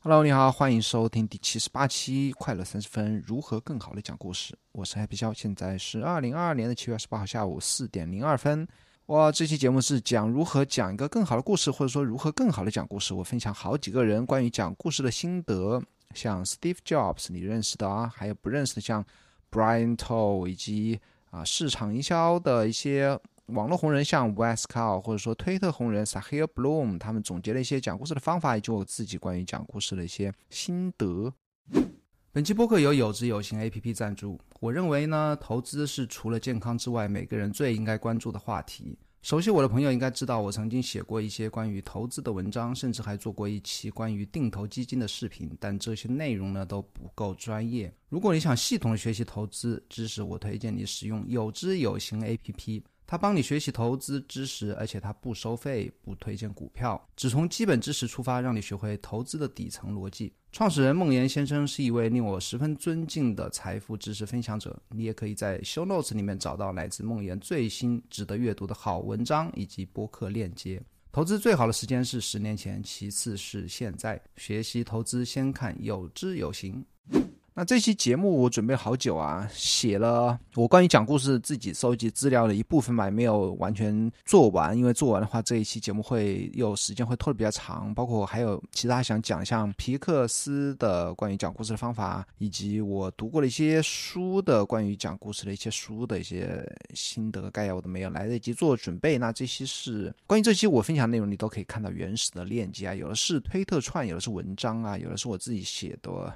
Hello，你好，欢迎收听第七十八期《快乐三十分》，如何更好的讲故事？我是 Happy 肖，现在是二零二二年的七月二十八号下午四点零二分。哇，这期节目是讲如何讲一个更好的故事，或者说如何更好的讲故事。我分享好几个人关于讲故事的心得，像 Steve Jobs，你认识的啊，还有不认识的，像 Brian Toll，以及啊市场营销的一些。网络红人像 Wes c a r 或者说推特红人 Sahil Bloom，他们总结了一些讲故事的方法，以及我自己关于讲故事的一些心得。本期播客由有知有行 APP 赞助。我认为呢，投资是除了健康之外，每个人最应该关注的话题。熟悉我的朋友应该知道，我曾经写过一些关于投资的文章，甚至还做过一期关于定投基金的视频。但这些内容呢都不够专业。如果你想系统学习投资知识，我推荐你使用有知有行 APP。他帮你学习投资知识，而且他不收费，不推荐股票，只从基本知识出发，让你学会投资的底层逻辑。创始人孟岩先生是一位令我十分尊敬的财富知识分享者。你也可以在 Show Notes 里面找到来自孟岩最新值得阅读的好文章以及播客链接。投资最好的时间是十年前，其次是现在。学习投资，先看有知有行。那这期节目我准备好久啊，写了我关于讲故事自己收集资料的一部分吧，没有完全做完，因为做完的话这一期节目会又时间会拖得比较长，包括还有其他想讲像皮克斯的关于讲故事的方法，以及我读过的一些书的关于讲故事的一些书的一些心得概要，我都没有来得及做准备。那这期是关于这期我分享的内容，你都可以看到原始的链接啊，有的是推特串，有的是文章啊，有的是我自己写的。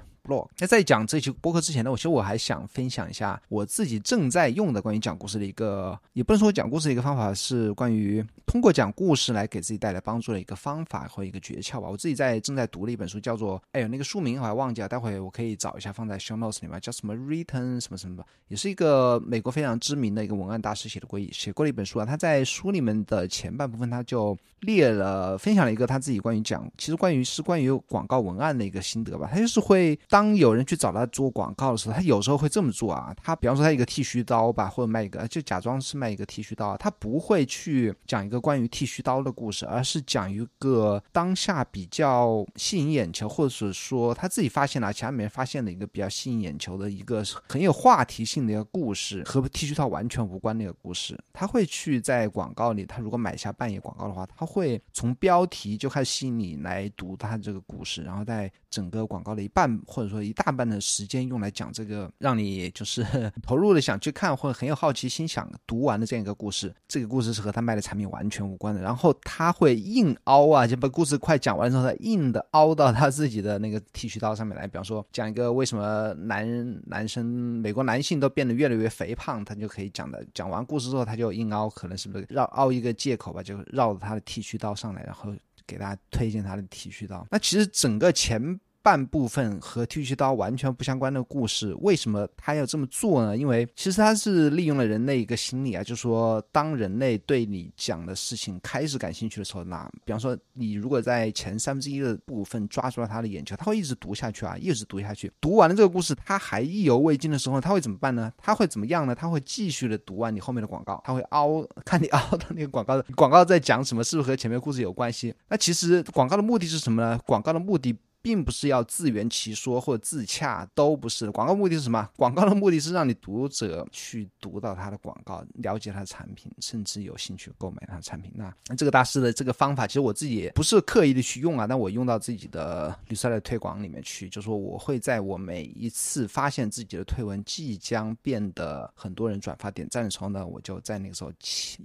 那在讲这期播客之前呢，我其实我还想分享一下我自己正在用的关于讲故事的一个，也不能说讲故事的一个方法，是关于通过讲故事来给自己带来帮助的一个方法和一个诀窍吧。我自己在正在读的一本书叫做，哎呦那个书名我还忘记了，待会我可以找一下放在 show notes 里面，叫什么 written 什么什么吧，也是一个美国非常知名的一个文案大师写的过写过的一本书啊。他在书里面的前半部分他就列了分享了一个他自己关于讲，其实关于是关于广告文案的一个心得吧。他就是会当当有人去找他做广告的时候，他有时候会这么做啊。他比方说他一个剃须刀吧，或者卖一个，就假装是卖一个剃须刀，他不会去讲一个关于剃须刀的故事，而是讲一个当下比较吸引眼球，或者是说他自己发现了，其他没人发现的一个比较吸引眼球的一个很有话题性的一个故事，和剃须刀完全无关的一个故事。他会去在广告里，他如果买下半夜广告的话，他会从标题就开始吸引你来读他这个故事，然后在整个广告的一半或者。说一大半的时间用来讲这个，让你就是 投入的想去看，或者很有好奇心想读完的这样一个故事。这个故事是和他卖的产品完全无关的。然后他会硬凹啊，就把故事快讲完之后，他硬的凹到他自己的那个剃须刀上面来。比方说讲一个为什么男男生美国男性都变得越来越肥胖，他就可以讲的。讲完故事之后，他就硬凹，可能是不是绕凹一个借口吧，就绕着他的剃须刀上来，然后给大家推荐他的剃须刀。那其实整个前。半部分和剃须刀完全不相关的故事，为什么他要这么做呢？因为其实他是利用了人类一个心理啊，就是说，当人类对你讲的事情开始感兴趣的时候，那比方说你如果在前三分之一的部分抓住了他的眼球，他会一直读下去啊，一直读下去。读完了这个故事，他还意犹未尽的时候，他会怎么办呢？他会怎么样呢？他会继续的读完你后面的广告，他会凹看你凹的那个广告，广告在讲什么，是不是和前面故事有关系？那其实广告的目的是什么呢？广告的目的。并不是要自圆其说或者自洽，都不是。广告目的是什么？广告的目的是让你读者去读到他的广告，了解他的产品，甚至有兴趣购买他的产品。那这个大师的这个方法，其实我自己也不是刻意的去用啊，但我用到自己的绿色的推广里面去，就说我会在我每一次发现自己的推文即将变得很多人转发点赞的时候呢，我就在那个时候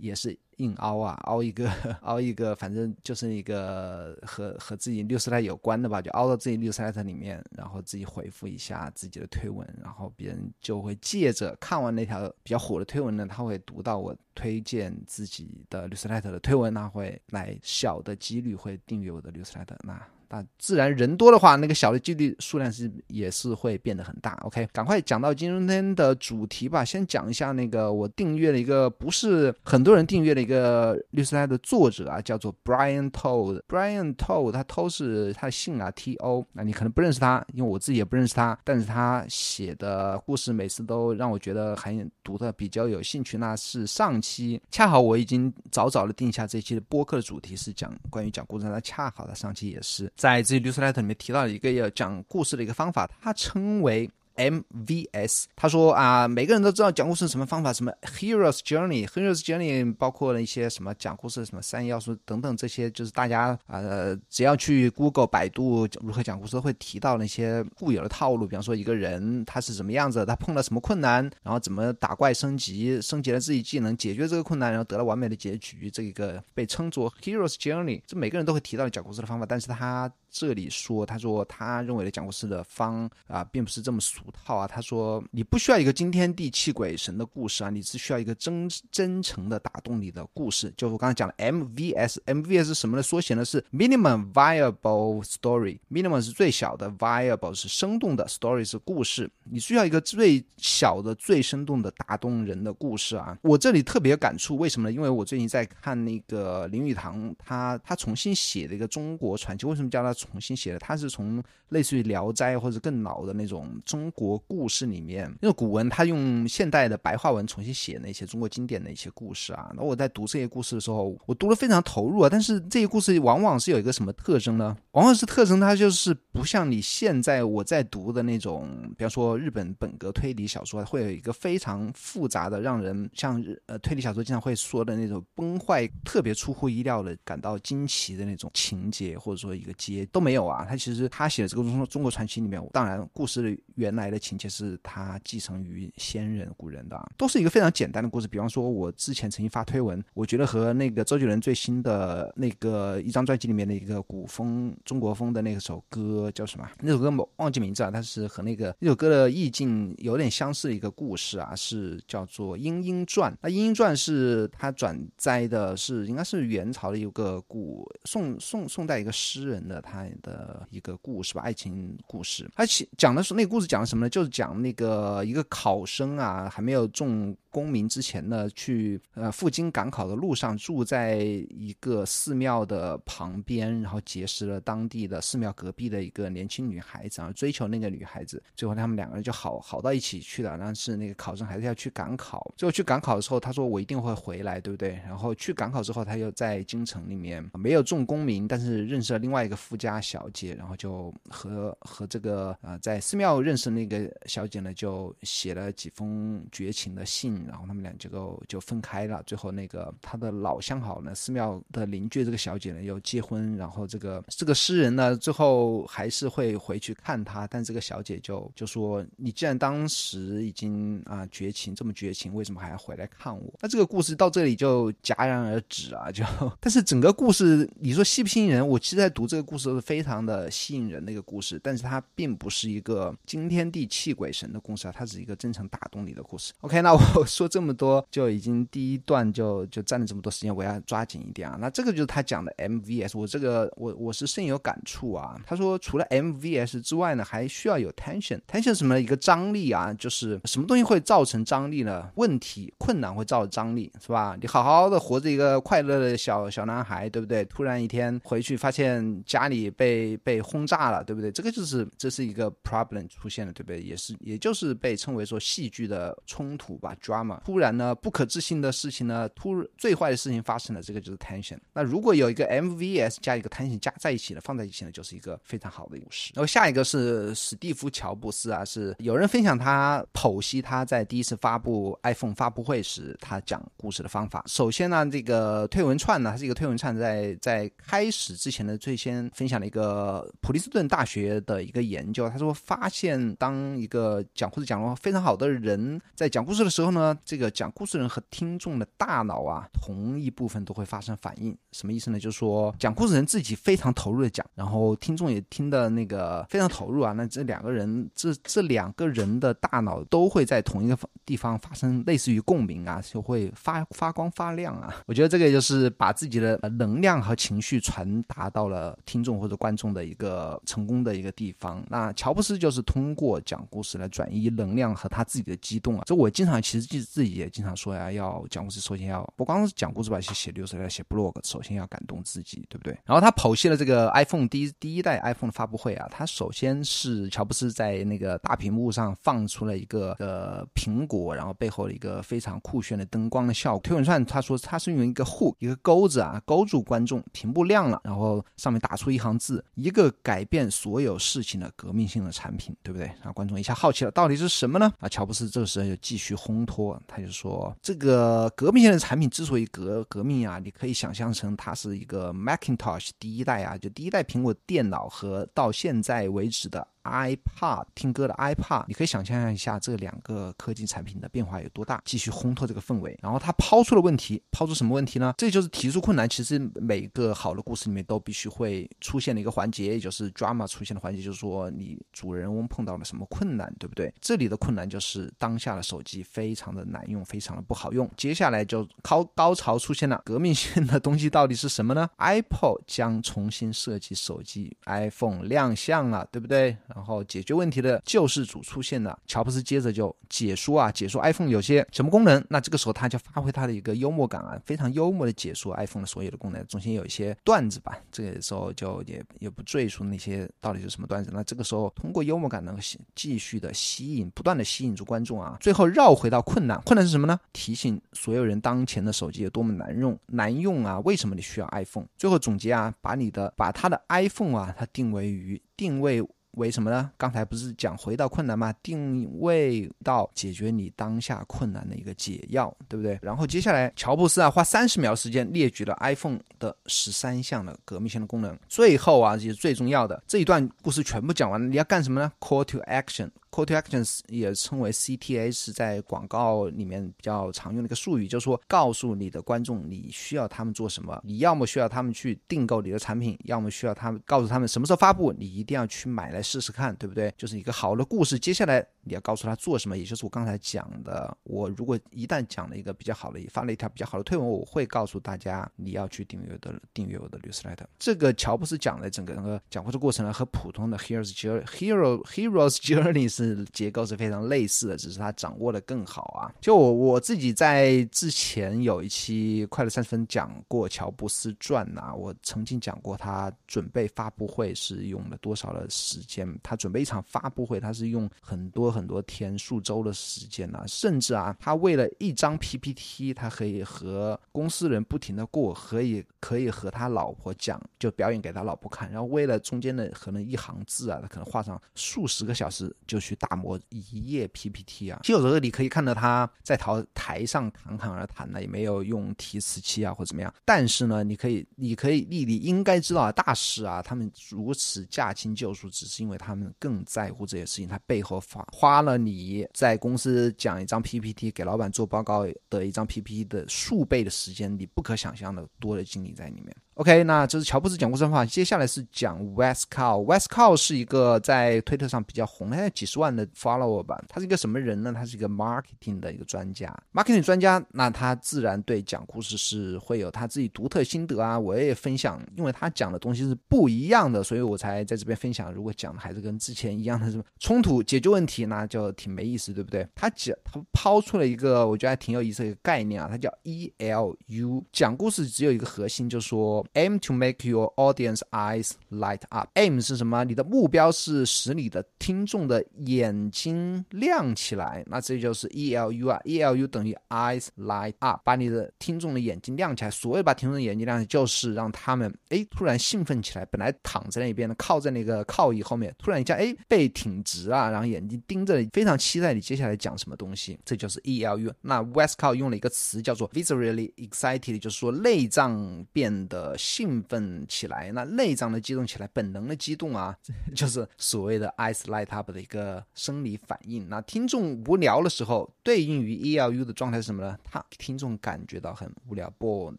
也是。硬凹啊，凹一个，凹一个，反正就是一个和和自己六十台有关的吧，就凹到自己六十台里面，然后自己回复一下自己的推文，然后别人就会借着看完那条比较火的推文呢，他会读到我推荐自己的六十台的推文，那会来小的几率会订阅我的六十台的，那那自然人多的话，那个小的几率数量是也是会变得很大。OK，赶快讲到今天的主题吧。先讲一下那个我订阅了一个不是很多人订阅的一个律师来的作者啊，叫做 Brian Told。Brian Told，他 To 是他的姓啊，T O。那你可能不认识他，因为我自己也不认识他。但是他写的故事每次都让我觉得很读的比较有兴趣。那是上期，恰好我已经早早的定下这期的播客的主题是讲关于讲故事。那恰好的上期也是。在这 newsletter 里面提到一个要讲故事的一个方法，它称为。MVS，他说啊，每个人都知道讲故事什么方法，什么 heroes journey，heroes Journey 包括了一些什么讲故事什么三要素等等，这些就是大家呃，只要去 Google、百度如何讲故事都会提到那些固有的套路。比方说一个人他是什么样子，他碰到什么困难，然后怎么打怪升级，升级了自己技能，解决这个困难，然后得了完美的结局，这一个被称作 heroes Journey。这每个人都会提到讲故事的方法，但是他这里说，他说他认为的讲故事的方啊，并不是这么俗。套啊，他说你不需要一个惊天地泣鬼神的故事啊，你只需要一个真真诚的打动你的故事。就我刚才讲的 MVS，MVS 是什么的缩写呢？是 Minimum Viable Story。Minimum 是最小的，Viable 是生动的，Story 是故事。你需要一个最小的、最生动的打动人的故事啊。我这里特别感触，为什么呢？因为我最近在看那个林语堂，他他重新写的一个中国传奇。为什么叫他重新写的？他是从类似于《聊斋》或者更老的那种中。国故事里面，因为古文他用现代的白话文重新写那些中国经典的一些故事啊。那我在读这些故事的时候，我读的非常投入啊。但是这些故事往往是有一个什么特征呢？往往是特征，它就是不像你现在我在读的那种，比方说日本本格推理小说，会有一个非常复杂的，让人像日呃推理小说经常会说的那种崩坏、特别出乎意料的、感到惊奇的那种情节，或者说一个结都没有啊。他其实他写的这个中中国传奇里面，当然故事的原来。的情节是他继承于先人古人的，都是一个非常简单的故事。比方说，我之前曾经发推文，我觉得和那个周杰伦最新的那个一张专辑里面的一个古风中国风的那首歌叫什么？那首歌我忘记名字啊，但是和那个那首歌的意境有点相似的一个故事啊，是叫做《莺莺传》。那《莺莺传》是他转载的，是应该是元朝的一个古宋宋宋代一个诗人的他的一个故事吧，爱情故事。而且讲的是那个故事讲的。什么呢？就是讲那个一个考生啊，还没有中。公民之前呢，去呃赴京赶考的路上，住在一个寺庙的旁边，然后结识了当地的寺庙隔壁的一个年轻女孩子，然后追求那个女孩子，最后他们两个人就好好到一起去了。但是那个考生还是要去赶考，最后去赶考的时候，他说我一定会回来，对不对？然后去赶考之后，他又在京城里面没有中公民，但是认识了另外一个富家家小姐，然后就和和这个呃在寺庙认识那个小姐呢，就写了几封绝情的信。然后他们俩就就分开了。最后那个他的老相好呢，寺庙的邻居这个小姐呢又结婚。然后这个这个诗人呢，最后还是会回去看他。但这个小姐就就说：“你既然当时已经啊绝情，这么绝情，为什么还要回来看我？”那这个故事到这里就戛然而止啊！就但是整个故事，你说吸不吸引人？我其实在读这个故事是非常的吸引人的一个故事。但是它并不是一个惊天地泣鬼神的故事啊，它是一个真诚打动你的故事。OK，那我。说这么多就已经第一段就就占了这么多时间，我要抓紧一点啊。那这个就是他讲的 MVS，我这个我我是深有感触啊。他说除了 MVS 之外呢，还需要有 tension，tension 什么一个张力啊？就是什么东西会造成张力呢？问题困难会造成张力，是吧？你好好的活着一个快乐的小小男孩，对不对？突然一天回去发现家里也被被轰炸了，对不对？这个就是这是一个 problem 出现了，对不对？也是也就是被称为说戏剧的冲突吧，drama。突然呢，不可置信的事情呢，突最坏的事情发生了，这个就是 tension。那如果有一个 MVS 加一个 tension 加在一起的，放在一起呢，就是一个非常好的故事。然后下一个是史蒂夫乔布斯啊，是有人分享他剖析他在第一次发布 iPhone 发布会时他讲故事的方法。首先呢，这个推文串呢，它是一个推文串，在在开始之前的，最先分享讲了一个普林斯顿大学的一个研究，他说发现当一个讲故事讲的非常好的人在讲故事的时候呢。这个讲故事人和听众的大脑啊，同一部分都会发生反应，什么意思呢？就是说讲故事人自己非常投入的讲，然后听众也听的那个非常投入啊。那这两个人，这这两个人的大脑都会在同一个地方发生类似于共鸣啊，就会发发光发亮啊。我觉得这个就是把自己的能量和情绪传达到了听众或者观众的一个成功的一个地方。那乔布斯就是通过讲故事来转移能量和他自己的激动啊。这我经常其实自自己也经常说呀，要讲故事首先要不光是讲故事吧，写写流水，要写 blog，首先要感动自己，对不对？然后他剖析了这个 iPhone 第一第一代 iPhone 的发布会啊，他首先是乔布斯在那个大屏幕上放出了一个呃苹果，然后背后的一个非常酷炫的灯光的效果。推文上他说他是用一个 hook 一个钩子啊勾住观众，屏幕亮了，然后上面打出一行字：一个改变所有事情的革命性的产品，对不对？啊观众一下好奇了，到底是什么呢？啊，乔布斯这个时候就继续烘托，他就说这个革命性的产品之所以革革命啊，你可以想象成它是一个 Macintosh 第一代啊，就第一代苹果电脑和到现在为止的。iPad 听歌的 iPad，你可以想象一下这两个科技产品的变化有多大。继续烘托这个氛围，然后他抛出了问题，抛出什么问题呢？这就是提出困难。其实每个好的故事里面都必须会出现的一个环节，也就是 drama 出现的环节，就是说你主人翁碰到了什么困难，对不对？这里的困难就是当下的手机非常的难用，非常的不好用。接下来就高高潮出现了，革命性的东西到底是什么呢？Apple 将重新设计手机，iPhone 亮相了，对不对？然后解决问题的救世主出现了，乔布斯接着就解说啊，解说 iPhone 有些什么功能。那这个时候他就发挥他的一个幽默感啊，非常幽默的解说 iPhone 的所有的功能，中间有一些段子吧。这个时候就也也不赘述那些到底是什么段子。那这个时候通过幽默感能继续的吸引，不断的吸引住观众啊。最后绕回到困难，困难是什么呢？提醒所有人当前的手机有多么难用，难用啊！为什么你需要 iPhone？最后总结啊，把你的把他的 iPhone 啊，它定位于定位。为什么呢？刚才不是讲回到困难吗？定位到解决你当下困难的一个解药，对不对？然后接下来，乔布斯啊，花三十秒时间列举了 iPhone 的十三项的革命性的功能。最后啊，也是最重要的这一段故事全部讲完了，你要干什么呢？Call to action。Call to actions 也称为 CTA，是在广告里面比较常用的一个术语，就是说告诉你的观众你需要他们做什么，你要么需要他们去订购你的产品，要么需要他们告诉他们什么时候发布，你一定要去买来试试看，对不对？就是一个好的故事。接下来你要告诉他做什么，也就是我刚才讲的，我如果一旦讲了一个比较好的，发了一条比较好的推文，我会告诉大家你要去订阅的订阅我的 newsletter。这个乔布斯讲的整个那个讲话的过程呢，和普通的 Heroes Journey Hero Heroes Journey 是。是结构是非常类似的，只是他掌握的更好啊。就我我自己在之前有一期快乐三十分讲过乔布斯传呐，我曾经讲过他准备发布会是用了多少的时间。他准备一场发布会，他是用很多很多天数周的时间呐，甚至啊，他为了一张 PPT，他可以和公司人不停的过，可以可以和他老婆讲，就表演给他老婆看。然后为了中间的可能一行字啊，他可能画上数十个小时就去。打磨一页 PPT 啊，其实有时候你可以看到他在台台上侃侃而谈呢，也没有用提词器啊或怎么样。但是呢，你可以，你可以，你你应该知道啊，大师啊，他们如此驾轻就熟，只是因为他们更在乎这些事情。他背后花花了你在公司讲一张 PPT 给老板做报告的一张 PPT 的数倍的时间，你不可想象的多的精力在里面。OK，那这是乔布斯讲故事的话，接下来是讲 West Cow。West Cow 是一个在推特上比较红，他有几十万的 follower 吧。他是一个什么人呢？他是一个 marketing 的一个专家，marketing 专家。那他自然对讲故事是会有他自己独特心得啊。我也分享，因为他讲的东西是不一样的，所以我才在这边分享。如果讲的还是跟之前一样的什么冲突解决问题，那就挺没意思，对不对？他讲他抛出了一个我觉得还挺有意思的一个概念啊，他叫 ELU。讲故事只有一个核心，就是说。Aim to make your audience eyes light up. Aim 是什么？你的目标是使你的听众的眼睛亮起来。那这就是 E L U 啊，E L U 等于 eyes light up，把你的听众的眼睛亮起来。所谓把听众的眼睛亮起来，就是让他们哎突然兴奋起来。本来躺在那边的，靠在那个靠椅后面，突然一下哎背挺直啊，然后眼睛盯着，非常期待你接下来讲什么东西。这就是 E L U。那 Westcott 用了一个词叫做 visually excited，就是说内脏变得。兴奋起来，那内脏的激动起来，本能的激动啊，就是所谓的 eyes light up 的一个生理反应。那听众无聊的时候，对应于 E L U 的状态是什么呢？他听众感觉到很无聊，bored。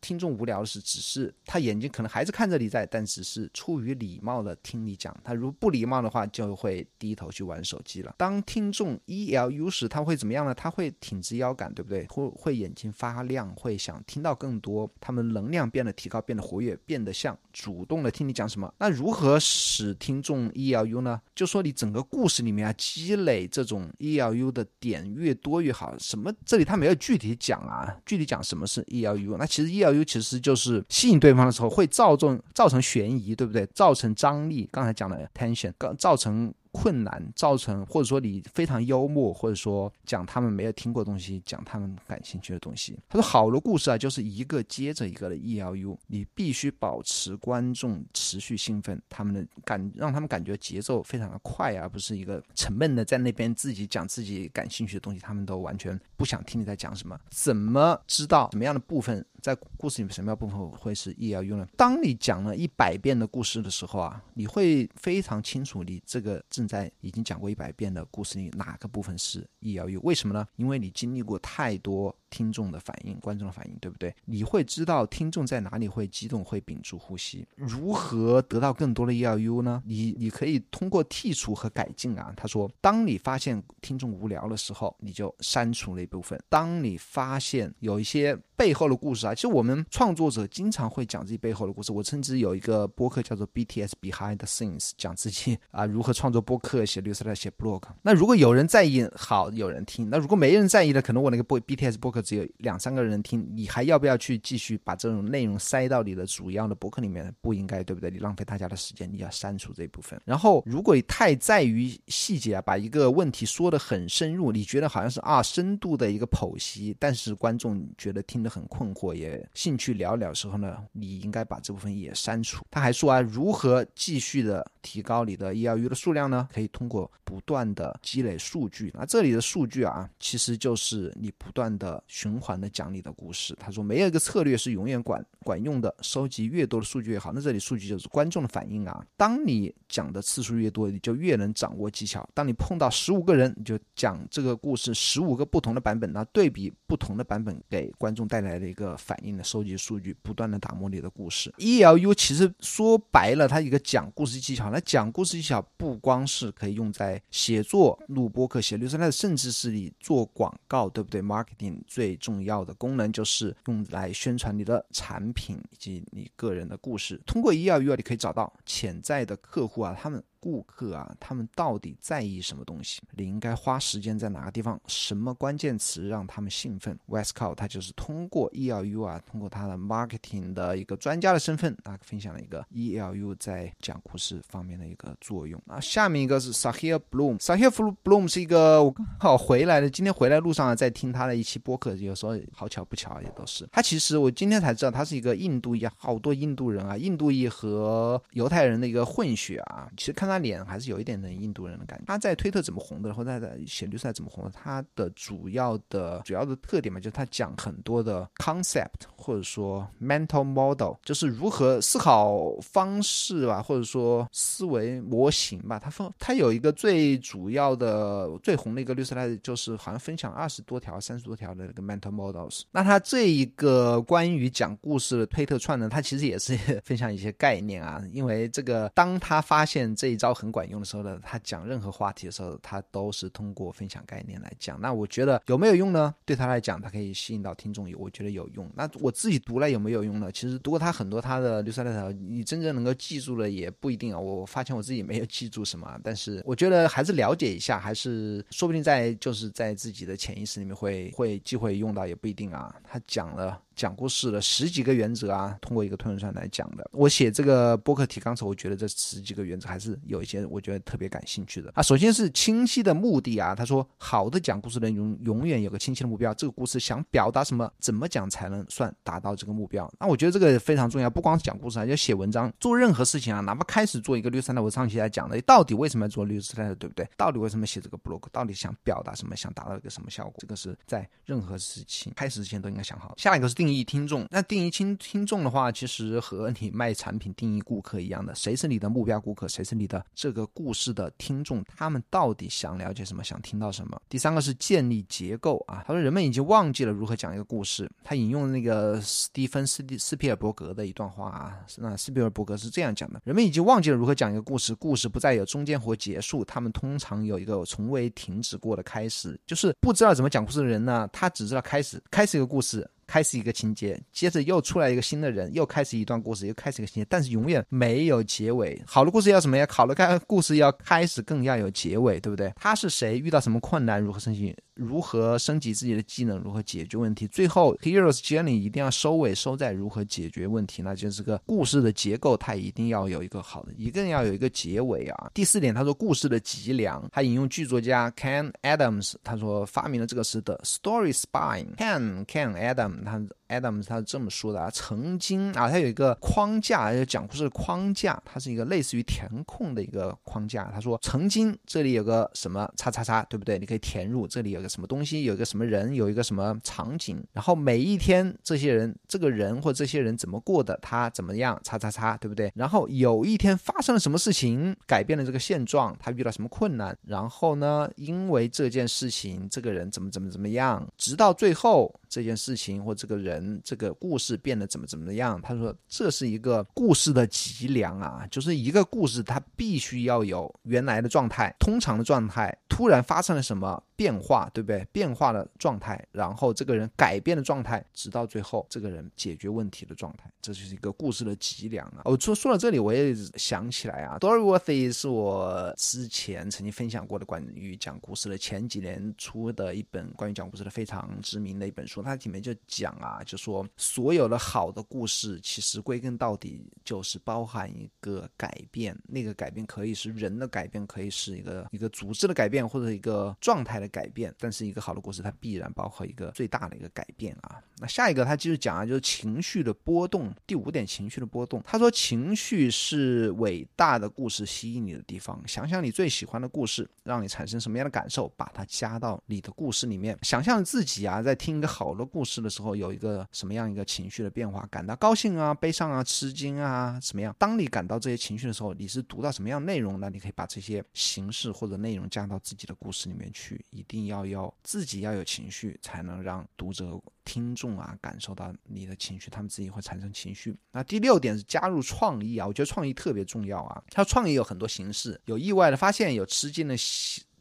听众无聊的是，只是他眼睛可能还是看着你在，但只是出于礼貌的听你讲。他如不礼貌的话，就会低头去玩手机了。当听众 E L U 时，他会怎么样呢？他会挺直腰杆，对不对？会会眼睛发亮，会想听到更多。他们能量变得提高，变得。活跃，变得像主动的听你讲什么。那如何使听众 E L U 呢？就说你整个故事里面积累这种 E L U 的点越多越好。什么？这里他没有具体讲啊，具体讲什么是 E L U。那其实 E L U 其实就是吸引对方的时候会造成造成悬疑，对不对？造成张力。刚才讲了 tension，造成。困难造成，或者说你非常幽默，或者说讲他们没有听过东西，讲他们感兴趣的东西。他说，好的故事啊，就是一个接着一个的 E L U，你必须保持观众持续兴奋，他们的感让他们感觉节奏非常的快，而不是一个沉闷的在那边自己讲自己感兴趣的东西，他们都完全不想听你在讲什么。怎么知道什么样的部分？在故事里面，什么样部分会是 E L U 呢？当你讲了一百遍的故事的时候啊，你会非常清楚，你这个正在已经讲过一百遍的故事里哪个部分是 E L U？为什么呢？因为你经历过太多。听众的反应，观众的反应，对不对？你会知道听众在哪里会激动，会屏住呼吸。如何得到更多的 E L U 呢？你你可以通过剔除和改进啊。他说，当你发现听众无聊的时候，你就删除那部分；当你发现有一些背后的故事啊，其实我们创作者经常会讲自己背后的故事。我甚至有一个播客叫做 B T S Behind the Scenes，讲自己啊如何创作播客、写律师来写 blog。那如果有人在意，好有人听；那如果没人在意的，可能我那个播 B T S 播客。只有两三个人听，你还要不要去继续把这种内容塞到你的主要的博客里面？不应该，对不对？你浪费大家的时间，你要删除这一部分。然后，如果你太在于细节啊，把一个问题说的很深入，你觉得好像是啊深度的一个剖析，但是观众觉得听得很困惑，也兴趣寥寥的时候呢，你应该把这部分也删除。他还说啊，如何继续的提高你的 E L U 的数量呢？可以通过不断的积累数据。那这里的数据啊，其实就是你不断的。循环的讲你的故事。他说，没有一个策略是永远管管用的，收集越多的数据越好。那这里数据就是观众的反应啊。当你讲的次数越多，你就越能掌握技巧。当你碰到十五个人，你就讲这个故事十五个不同的版本，那对比不同的版本给观众带来的一个反应的收集数据，不断的打磨你的故事。E L U 其实说白了，它一个讲故事技巧。那讲故事技巧不光是可以用在写作、录播课、写律师，那甚至是你做广告，对不对？Marketing 最重要的功能就是用来宣传你的产品以及你个人的故事。通过 E L U，你可以找到潜在的客户啊，他们。顾客啊，他们到底在意什么东西？你应该花时间在哪个地方？什么关键词让他们兴奋？Westcott 他就是通过 E L U 啊，通过他的 marketing 的一个专家的身份啊，分享了一个 E L U 在讲故事方面的一个作用啊。下面一个是 Sahir Bloom，Sahir Bloom 是一个我刚好回来的，今天回来路上在听他的一期播客，有时候好巧不巧也都是他。其实我今天才知道他是一个印度裔，好多印度人啊，印度裔和犹太人的一个混血啊。其实看他。他脸还是有一点的印度人的感觉。他在推特怎么红的，或者在写绿赛怎么红的？他的主要的主要的特点嘛，就是他讲很多的 concept 或者说 mental model，就是如何思考方式吧，或者说思维模型吧。他分他有一个最主要的最红的一个绿色赛，就是好像分享二十多条、三十多条的那个 mental models。那他这一个关于讲故事的推特串呢，他其实也是 分享一些概念啊。因为这个，当他发现这招很管用的时候呢，他讲任何话题的时候，他都是通过分享概念来讲。那我觉得有没有用呢？对他来讲，他可以吸引到听众，有我觉得有用。那我自己读了有没有用呢？其实读过他很多他的六三六条，你真正能够记住了也不一定啊。我发现我自己没有记住什么，但是我觉得还是了解一下，还是说不定在就是在自己的潜意识里面会会机会用到也不一定啊。他讲了。讲故事的十几个原则啊，通过一个推文串来讲的。我写这个播客提纲时，我觉得这十几个原则还是有一些我觉得特别感兴趣的啊。首先是清晰的目的啊，他说好的讲故事的人永永远有个清晰的目标，这个故事想表达什么，怎么讲才能算达到这个目标？那我觉得这个非常重要，不光是讲故事啊，要写文章，做任何事情啊，哪怕开始做一个律师的，我上期来讲的，到底为什么要做律师的，对不对？到底为什么写这个 blog？到底想表达什么？想达到一个什么效果？这个是在任何事情开始之前都应该想好。下一个是定义定义听众，那。定义听听众的话，其实和你卖产品定义顾客一样的，谁是你的目标顾客，谁是你的这个故事的听众，他们到底想了解什么，想听到什么？第三个是建立结构啊，他说人们已经忘记了如何讲一个故事。他引用那个斯蒂芬斯蒂斯皮尔伯格的一段话啊，那斯皮尔伯格是这样讲的：人们已经忘记了如何讲一个故事，故事不再有中间或结束，他们通常有一个从未停止过的开始。就是不知道怎么讲故事的人呢，他只知道开始，开始一个故事。开始一个情节，接着又出来一个新的人，又开始一段故事，又开始一个情节，但是永远没有结尾。好的故事要什么呀？好的开故事要开始，更要有结尾，对不对？他是谁？遇到什么困难？如何升级？如何升级自己的技能？如何解决问题？最后，Heroes Journey 一定要收尾收在如何解决问题，那就是个故事的结构，它一定要有一个好的，一定要有一个结尾啊。第四点，他说故事的脊梁，他引用剧作家 Ken Adams，他说发明了这个词的 Story Spine。Ken Ken Adams 他 Adams 他是这么说的啊，曾经啊，他有一个框架，讲故事的框架，它是一个类似于填空的一个框架。他说曾经这里有个什么叉叉叉，对不对？你可以填入这里有。个什么东西，有一个什么人，有一个什么场景，然后每一天这些人，这个人或这些人怎么过的，他怎么样，叉叉叉，对不对？然后有一天发生了什么事情，改变了这个现状，他遇到什么困难，然后呢，因为这件事情，这个人怎么怎么怎么样，直到最后这件事情或这个人这个故事变得怎么怎么样。他说这是一个故事的脊梁啊，就是一个故事，它必须要有原来的状态，通常的状态，突然发生了什么变化。对不对？变化的状态，然后这个人改变的状态，直到最后这个人解决问题的状态，这就是一个故事的脊梁啊！我说说到这里，我也想起来啊 Doryworthy 是我之前曾经分享过的关于讲故事的前几年出的一本关于讲故事的非常知名的一本书，它里面就讲啊，就说所有的好的故事，其实归根到底就是包含一个改变，那个改变可以是人的改变，可以是一个一个组织的改变，或者一个状态的改变。但是一个好的故事，它必然包括一个最大的一个改变啊。那下一个他继续讲啊，就是情绪的波动。第五点，情绪的波动。他说，情绪是伟大的故事吸引你的地方。想想你最喜欢的故事，让你产生什么样的感受，把它加到你的故事里面。想象自己啊，在听一个好的故事的时候，有一个什么样一个情绪的变化，感到高兴啊、悲伤啊、吃惊啊，什么样？当你感到这些情绪的时候，你是读到什么样内容呢？你可以把这些形式或者内容加到自己的故事里面去，一定要。要自己要有情绪，才能让读者、听众啊感受到你的情绪，他们自己会产生情绪。那第六点是加入创意啊，我觉得创意特别重要啊。它创意有很多形式，有意外的发现，有吃惊的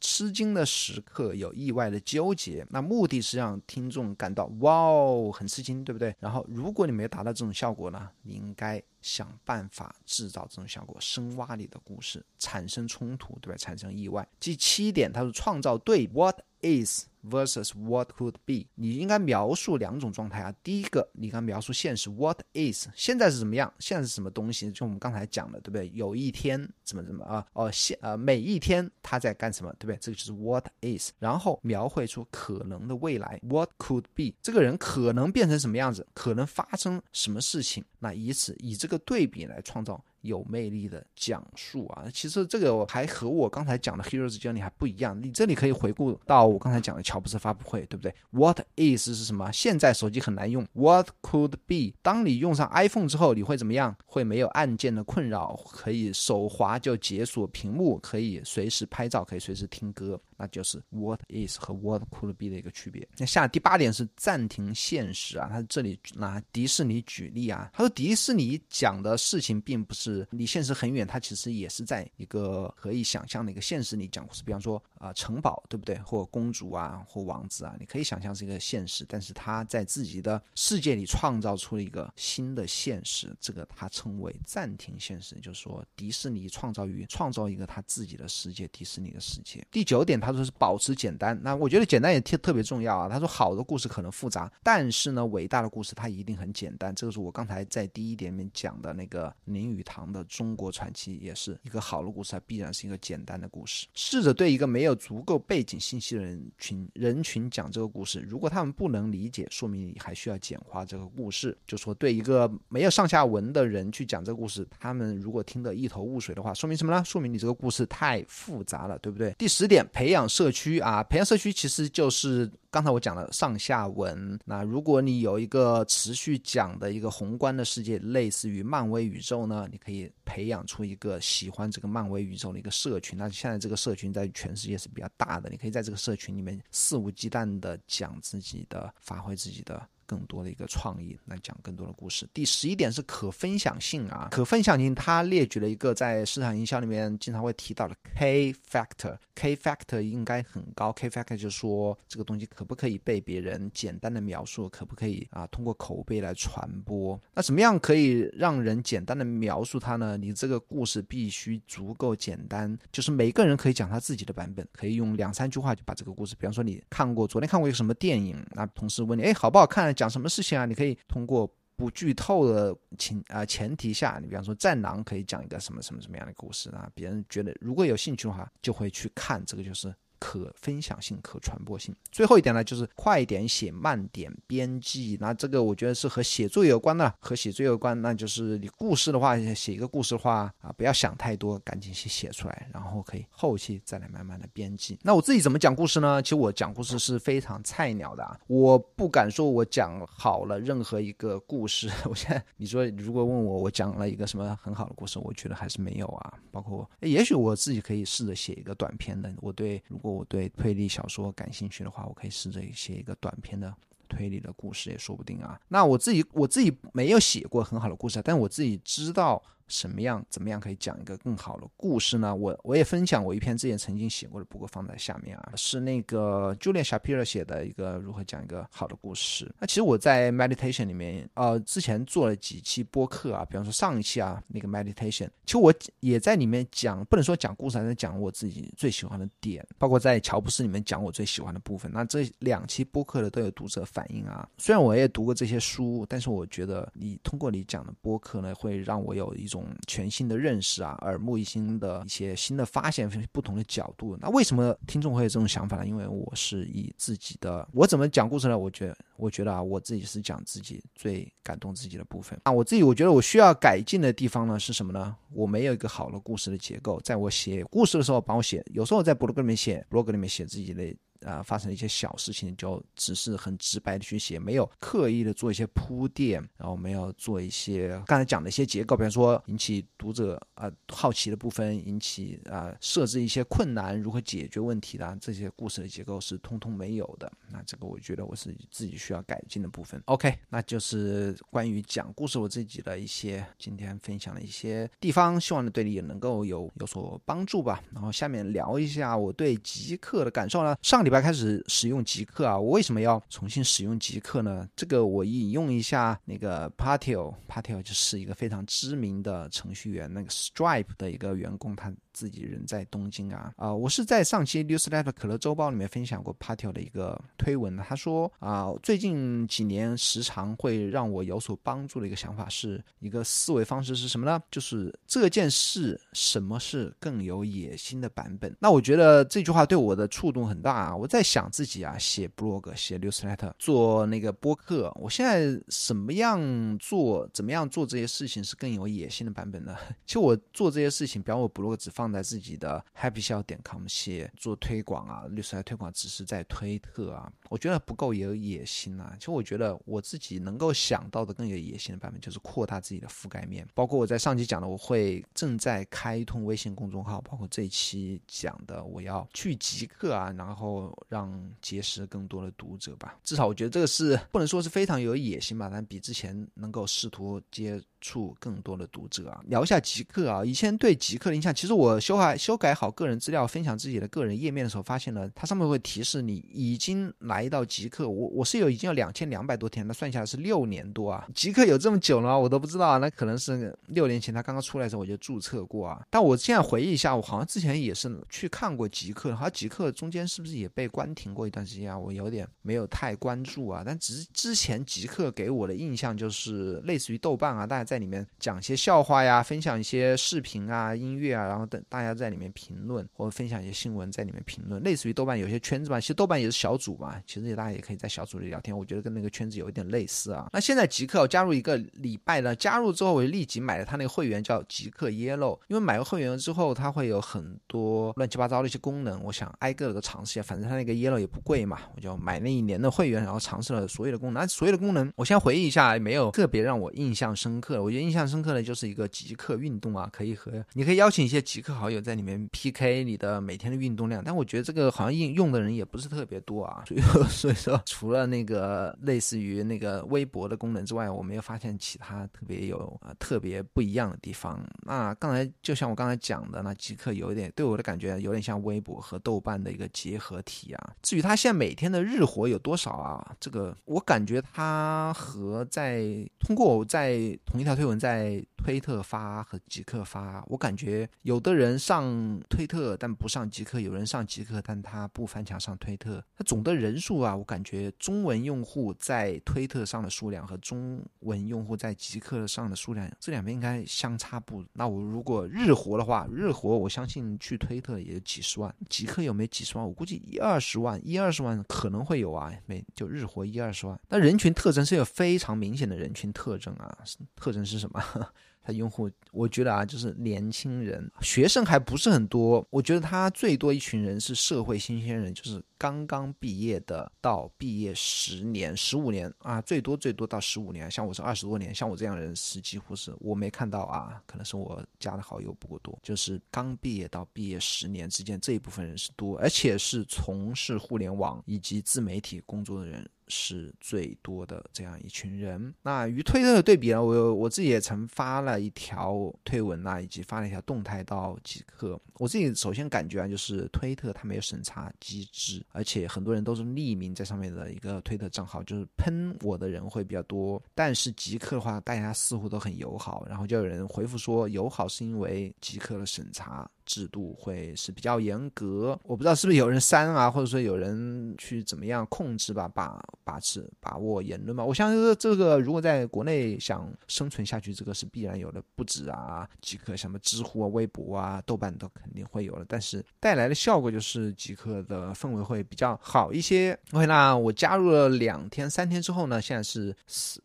吃惊的时刻，有意外的纠结。那目的是让听众感到哇哦，很吃惊，对不对？然后如果你没达到这种效果呢，你应该想办法制造这种效果，深挖你的故事，产生冲突，对吧？产生意外。第七点，它是创造对 what。Is versus what could be，你应该描述两种状态啊。第一个，你应该描述现实，what is，现在是怎么样？现在是什么东西？就我们刚才讲的，对不对？有一天怎么怎么啊？哦，现呃每一天他在干什么？对不对？这个就是 what is。然后描绘出可能的未来，what could be，这个人可能变成什么样子？可能发生什么事情？那以此以这个对比来创造。有魅力的讲述啊，其实这个还和我刚才讲的 Heroes Journey 还不一样。你这里可以回顾到我刚才讲的乔布斯发布会，对不对？What is 是什么？现在手机很难用。What could be？当你用上 iPhone 之后，你会怎么样？会没有按键的困扰，可以手滑就解锁屏幕，可以随时拍照，可以随时听歌。那就是 What is 和 What could be 的一个区别。那下第八点是暂停现实啊，他这里拿迪士尼举例啊，他说迪士尼讲的事情并不是离现实很远，它其实也是在一个可以想象的一个现实里讲故事。比方说啊，城堡对不对？或公主啊，或王子啊，你可以想象是一个现实，但是他在自己的世界里创造出了一个新的现实，这个他称为暂停现实，就是说迪士尼创造于创造一个他自己的世界，迪士尼的世界。第九点，他。他说是保持简单，那我觉得简单也特特别重要啊。他说好的故事可能复杂，但是呢，伟大的故事它一定很简单。这个是我刚才在第一点里面讲的那个林语堂的中国传奇，也是一个好的故事，它必然是一个简单的故事。试着对一个没有足够背景信息的人群人群讲这个故事，如果他们不能理解，说明你还需要简化这个故事。就说对一个没有上下文的人去讲这个故事，他们如果听得一头雾水的话，说明什么呢？说明你这个故事太复杂了，对不对？第十点，培养。社区啊，培养社区其实就是刚才我讲的上下文。那如果你有一个持续讲的一个宏观的世界，类似于漫威宇宙呢，你可以培养出一个喜欢这个漫威宇宙的一个社群。那现在这个社群在全世界是比较大的，你可以在这个社群里面肆无忌惮的讲自己的，发挥自己的。更多的一个创意来讲更多的故事。第十一点是可分享性啊，可分享性，它列举了一个在市场营销里面经常会提到的 K factor，K factor 应该很高，K factor 就是说这个东西可不可以被别人简单的描述，可不可以啊通过口碑来传播？那怎么样可以让人简单的描述它呢？你这个故事必须足够简单，就是每个人可以讲他自己的版本，可以用两三句话就把这个故事，比方说你看过昨天看过一个什么电影，那同事问你，哎，好不好看？讲什么事情啊？你可以通过不剧透的情啊前提下，你比方说《战狼》可以讲一个什么什么什么样的故事啊？别人觉得如果有兴趣的话，就会去看。这个就是可分享性、可传播性。最后一点呢，就是快点写，慢点编辑。那这个我觉得是和写作有关的，和写作有关。那就是你故事的话，写一个故事的话啊，不要想太多，赶紧去写出来，然后可以后期再来慢慢的编辑。那我自己怎么讲故事呢？其实我讲故事是非常菜鸟的啊，我不敢说我讲好了任何一个故事。我现在你说如果问我，我讲了一个什么很好的故事，我觉得还是没有啊。包括也许我自己可以试着写一个短篇的。我对如果我对推理小说感兴趣的话，我可以试着写一个短篇的推理的故事，也说不定啊。那我自己我自己没有写过很好的故事，但我自己知道什么样怎么样可以讲一个更好的故事呢？我我也分享我一篇之前曾经写过的，不过放在下面啊，是那个 Julian Shapiro 写的一个如何讲一个好的故事。那其实我在 meditation 里面，呃，之前做了几期播客啊，比方说上一期啊那个 meditation，其实我也在里面讲，不能说讲故事，还是讲我自己最喜欢的点，包括在乔布斯里面讲我最喜欢的部分。那这两期播客的都有读者反映啊，虽然我也读过这些书，但是我觉得你通过你讲的播客呢，会让我有一种全新的认识啊，耳目一新的一些新的发现，不同的角度。那为什么听众会有这种想法呢？因为我是以自己的，我怎么讲故事呢？我觉得，我觉得啊，我自己是讲自己最感动自己的部分啊。我自己我觉得我需要改进的地方呢是什么呢？我没有一个好的故事的结构，在我写故事的时候，帮我写，有时候在博客里面写，博客里面写自己的。啊，发生了一些小事情，就只是很直白的去写，没有刻意的做一些铺垫，然后没有做一些刚才讲的一些结构，比方说引起读者啊好奇的部分，引起啊设置一些困难，如何解决问题的这些故事的结构是通通没有的。那这个我觉得我是自己需要改进的部分。OK，那就是关于讲故事我自己的一些今天分享的一些地方，希望呢对你也能够有有所帮助吧。然后下面聊一下我对极客的感受呢，上礼。礼拜开始使用极客啊，我为什么要重新使用极客呢？这个我引用一下那个 Patio，Patio 就是一个非常知名的程序员，那个 Stripe 的一个员工，他。自己人在东京啊啊！我是在上期 Newsletter 可乐周报里面分享过 Patio 的一个推文他说啊，最近几年时常会让我有所帮助的一个想法是一个思维方式是什么呢？就是这件事什么是更有野心的版本？那我觉得这句话对我的触动很大啊！我在想自己啊，写 blog、写 Newsletter、做那个播客，我现在什么样做，怎么样做这些事情是更有野心的版本呢？其实我做这些事情，比方我 blog 只放。在自己的 happy 笑点 com 写做推广啊，律师来推广只是在推特啊，我觉得不够有野心啊。其实我觉得我自己能够想到的更有野心的版本，就是扩大自己的覆盖面。包括我在上期讲的，我会正在开通微信公众号，包括这一期讲的，我要去极客啊，然后让结识更多的读者吧。至少我觉得这个是不能说是非常有野心吧，但比之前能够试图接。触更多的读者啊，聊一下极客啊。以前对极客的印象，其实我修改修改好个人资料，分享自己的个人页面的时候，发现了它上面会提示你已经来到极客。我我是有已经有两千两百多天，那算下来是六年多啊。极客有这么久了，我都不知道啊。那可能是六年前他刚刚出来的时候我就注册过啊。但我现在回忆一下，我好像之前也是去看过极客，好像极客中间是不是也被关停过一段时间啊？我有点没有太关注啊。但只是之前极客给我的印象就是类似于豆瓣啊，大家。在里面讲一些笑话呀，分享一些视频啊、音乐啊，然后等大家在里面评论，或者分享一些新闻在里面评论，类似于豆瓣有些圈子嘛。其实豆瓣也是小组嘛，其实也大家也可以在小组里聊天。我觉得跟那个圈子有一点类似啊。那现在极客加入一个礼拜呢，加入之后我就立即买了他那个会员，叫极客 Yellow。因为买了会员之后，它会有很多乱七八糟的一些功能，我想挨个的尝试一下。反正它那个 Yellow 也不贵嘛，我就买那一年的会员，然后尝试了所有的功能。那所有的功能，我先回忆一下，没有特别让我印象深刻。我觉得印象深刻的就是一个极客运动啊，可以和你可以邀请一些极客好友在里面 PK 你的每天的运动量。但我觉得这个好像用用的人也不是特别多啊，所 以所以说除了那个类似于那个微博的功能之外，我没有发现其他特别有啊特别不一样的地方。那刚才就像我刚才讲的，那极客有一点对我的感觉有点像微博和豆瓣的一个结合体啊。至于他现在每天的日活有多少啊，这个我感觉他和在通过我在同一台条推文在推特发和极客发，我感觉有的人上推特但不上极客，有人上极客但他不翻墙上推特。他总的人数啊，我感觉中文用户在推特上的数量和中文用户在极客上的数量，这两边应该相差不。那我如果日活的话，日活我相信去推特也有几十万，极客有没几十万？我估计一二十万，一二十万可能会有啊，每就日活一二十万。那人群特征是有非常明显的人群特征啊，特征是什么？他用户，我觉得啊，就是年轻人、学生还不是很多。我觉得他最多一群人是社会新鲜人，就是刚刚毕业的到毕业十年、十五年啊，最多最多到十五年。像我是二十多年，像我这样人是几乎是我没看到啊，可能是我加的好友不够多。就是刚毕业到毕业十年之间这一部分人是多，而且是从事互联网以及自媒体工作的人。是最多的这样一群人。那与推特的对比呢？我我自己也曾发了一条推文啊，以及发了一条动态到极客。我自己首先感觉啊，就是推特它没有审查机制，而且很多人都是匿名在上面的一个推特账号，就是喷我的人会比较多。但是极客的话，大家似乎都很友好，然后就有人回复说，友好是因为极客的审查。制度会是比较严格，我不知道是不是有人删啊，或者说有人去怎么样控制吧，把把持把握言论吧。我相信这个如果在国内想生存下去，这个是必然有的，不止啊，极客什么知乎啊、微博啊、豆瓣都肯定会有的。但是带来的效果就是极客的氛围会比较好一些。OK，那我加入了两天、三天之后呢，现在是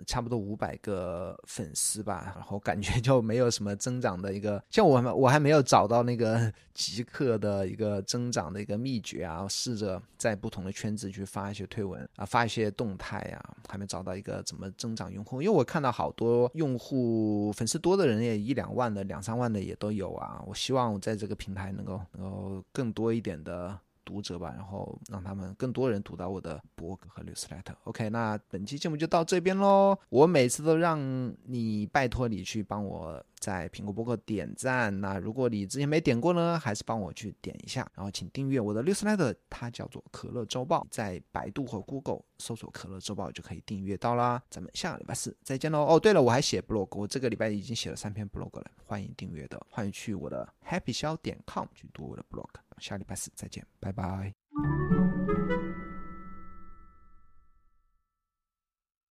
差不多五百个粉丝吧，然后感觉就没有什么增长的一个，像我我还没有找到那个。极客 的一个增长的一个秘诀啊，试着在不同的圈子去发一些推文啊，发一些动态啊，还没找到一个怎么增长用户。因为我看到好多用户粉丝多的人也一两万的、两三万的也都有啊。我希望我在这个平台能够能够更多一点的。读者吧，然后让他们更多人读到我的博客和 newsletter。OK，那本期节目就到这边喽。我每次都让你拜托你去帮我在苹果博客点赞。那如果你之前没点过呢，还是帮我去点一下。然后请订阅我的 newsletter，它叫做可乐周报，在百度和 Google 搜索可乐周报就可以订阅到啦。咱们下个礼拜四再见喽。哦，对了，我还写 blog，我这个礼拜已经写了三篇 blog 了，欢迎订阅的，欢迎去我的 happy 肖点 com 去读我的 blog。下礼拜四再见，拜拜。